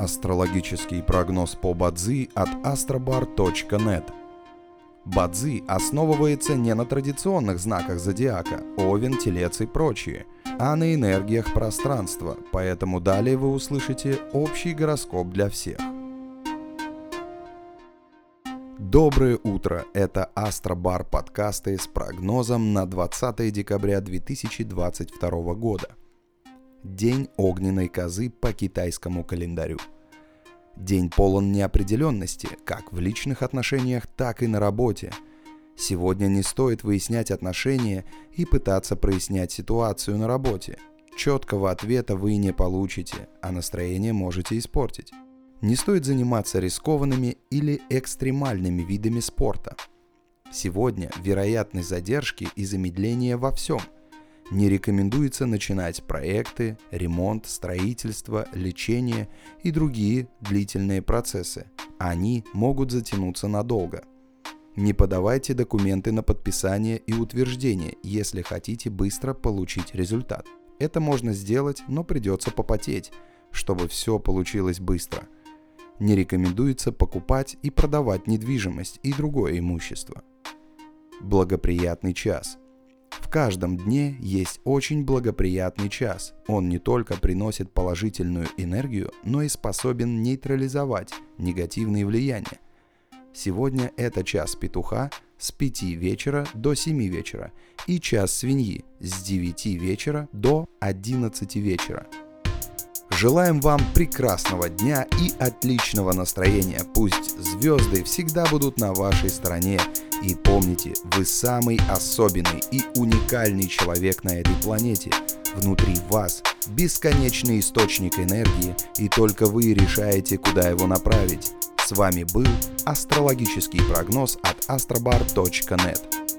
Астрологический прогноз по Бадзи от astrobar.net Бадзи основывается не на традиционных знаках зодиака – Овен, Телец и прочие, а на энергиях пространства, поэтому далее вы услышите общий гороскоп для всех. Доброе утро! Это Астробар подкасты с прогнозом на 20 декабря 2022 года. День огненной козы по китайскому календарю. День полон неопределенности, как в личных отношениях, так и на работе. Сегодня не стоит выяснять отношения и пытаться прояснять ситуацию на работе. Четкого ответа вы не получите, а настроение можете испортить. Не стоит заниматься рискованными или экстремальными видами спорта. Сегодня вероятность задержки и замедления во всем – не рекомендуется начинать проекты, ремонт, строительство, лечение и другие длительные процессы. Они могут затянуться надолго. Не подавайте документы на подписание и утверждение, если хотите быстро получить результат. Это можно сделать, но придется попотеть, чтобы все получилось быстро. Не рекомендуется покупать и продавать недвижимость и другое имущество. Благоприятный час – каждом дне есть очень благоприятный час. Он не только приносит положительную энергию, но и способен нейтрализовать негативные влияния. Сегодня это час петуха с 5 вечера до 7 вечера и час свиньи с 9 вечера до 11 вечера. Желаем вам прекрасного дня и отличного настроения. Пусть звезды всегда будут на вашей стороне и помните, вы самый особенный и уникальный человек на этой планете. Внутри вас бесконечный источник энергии, и только вы решаете, куда его направить. С вами был астрологический прогноз от astrobar.net.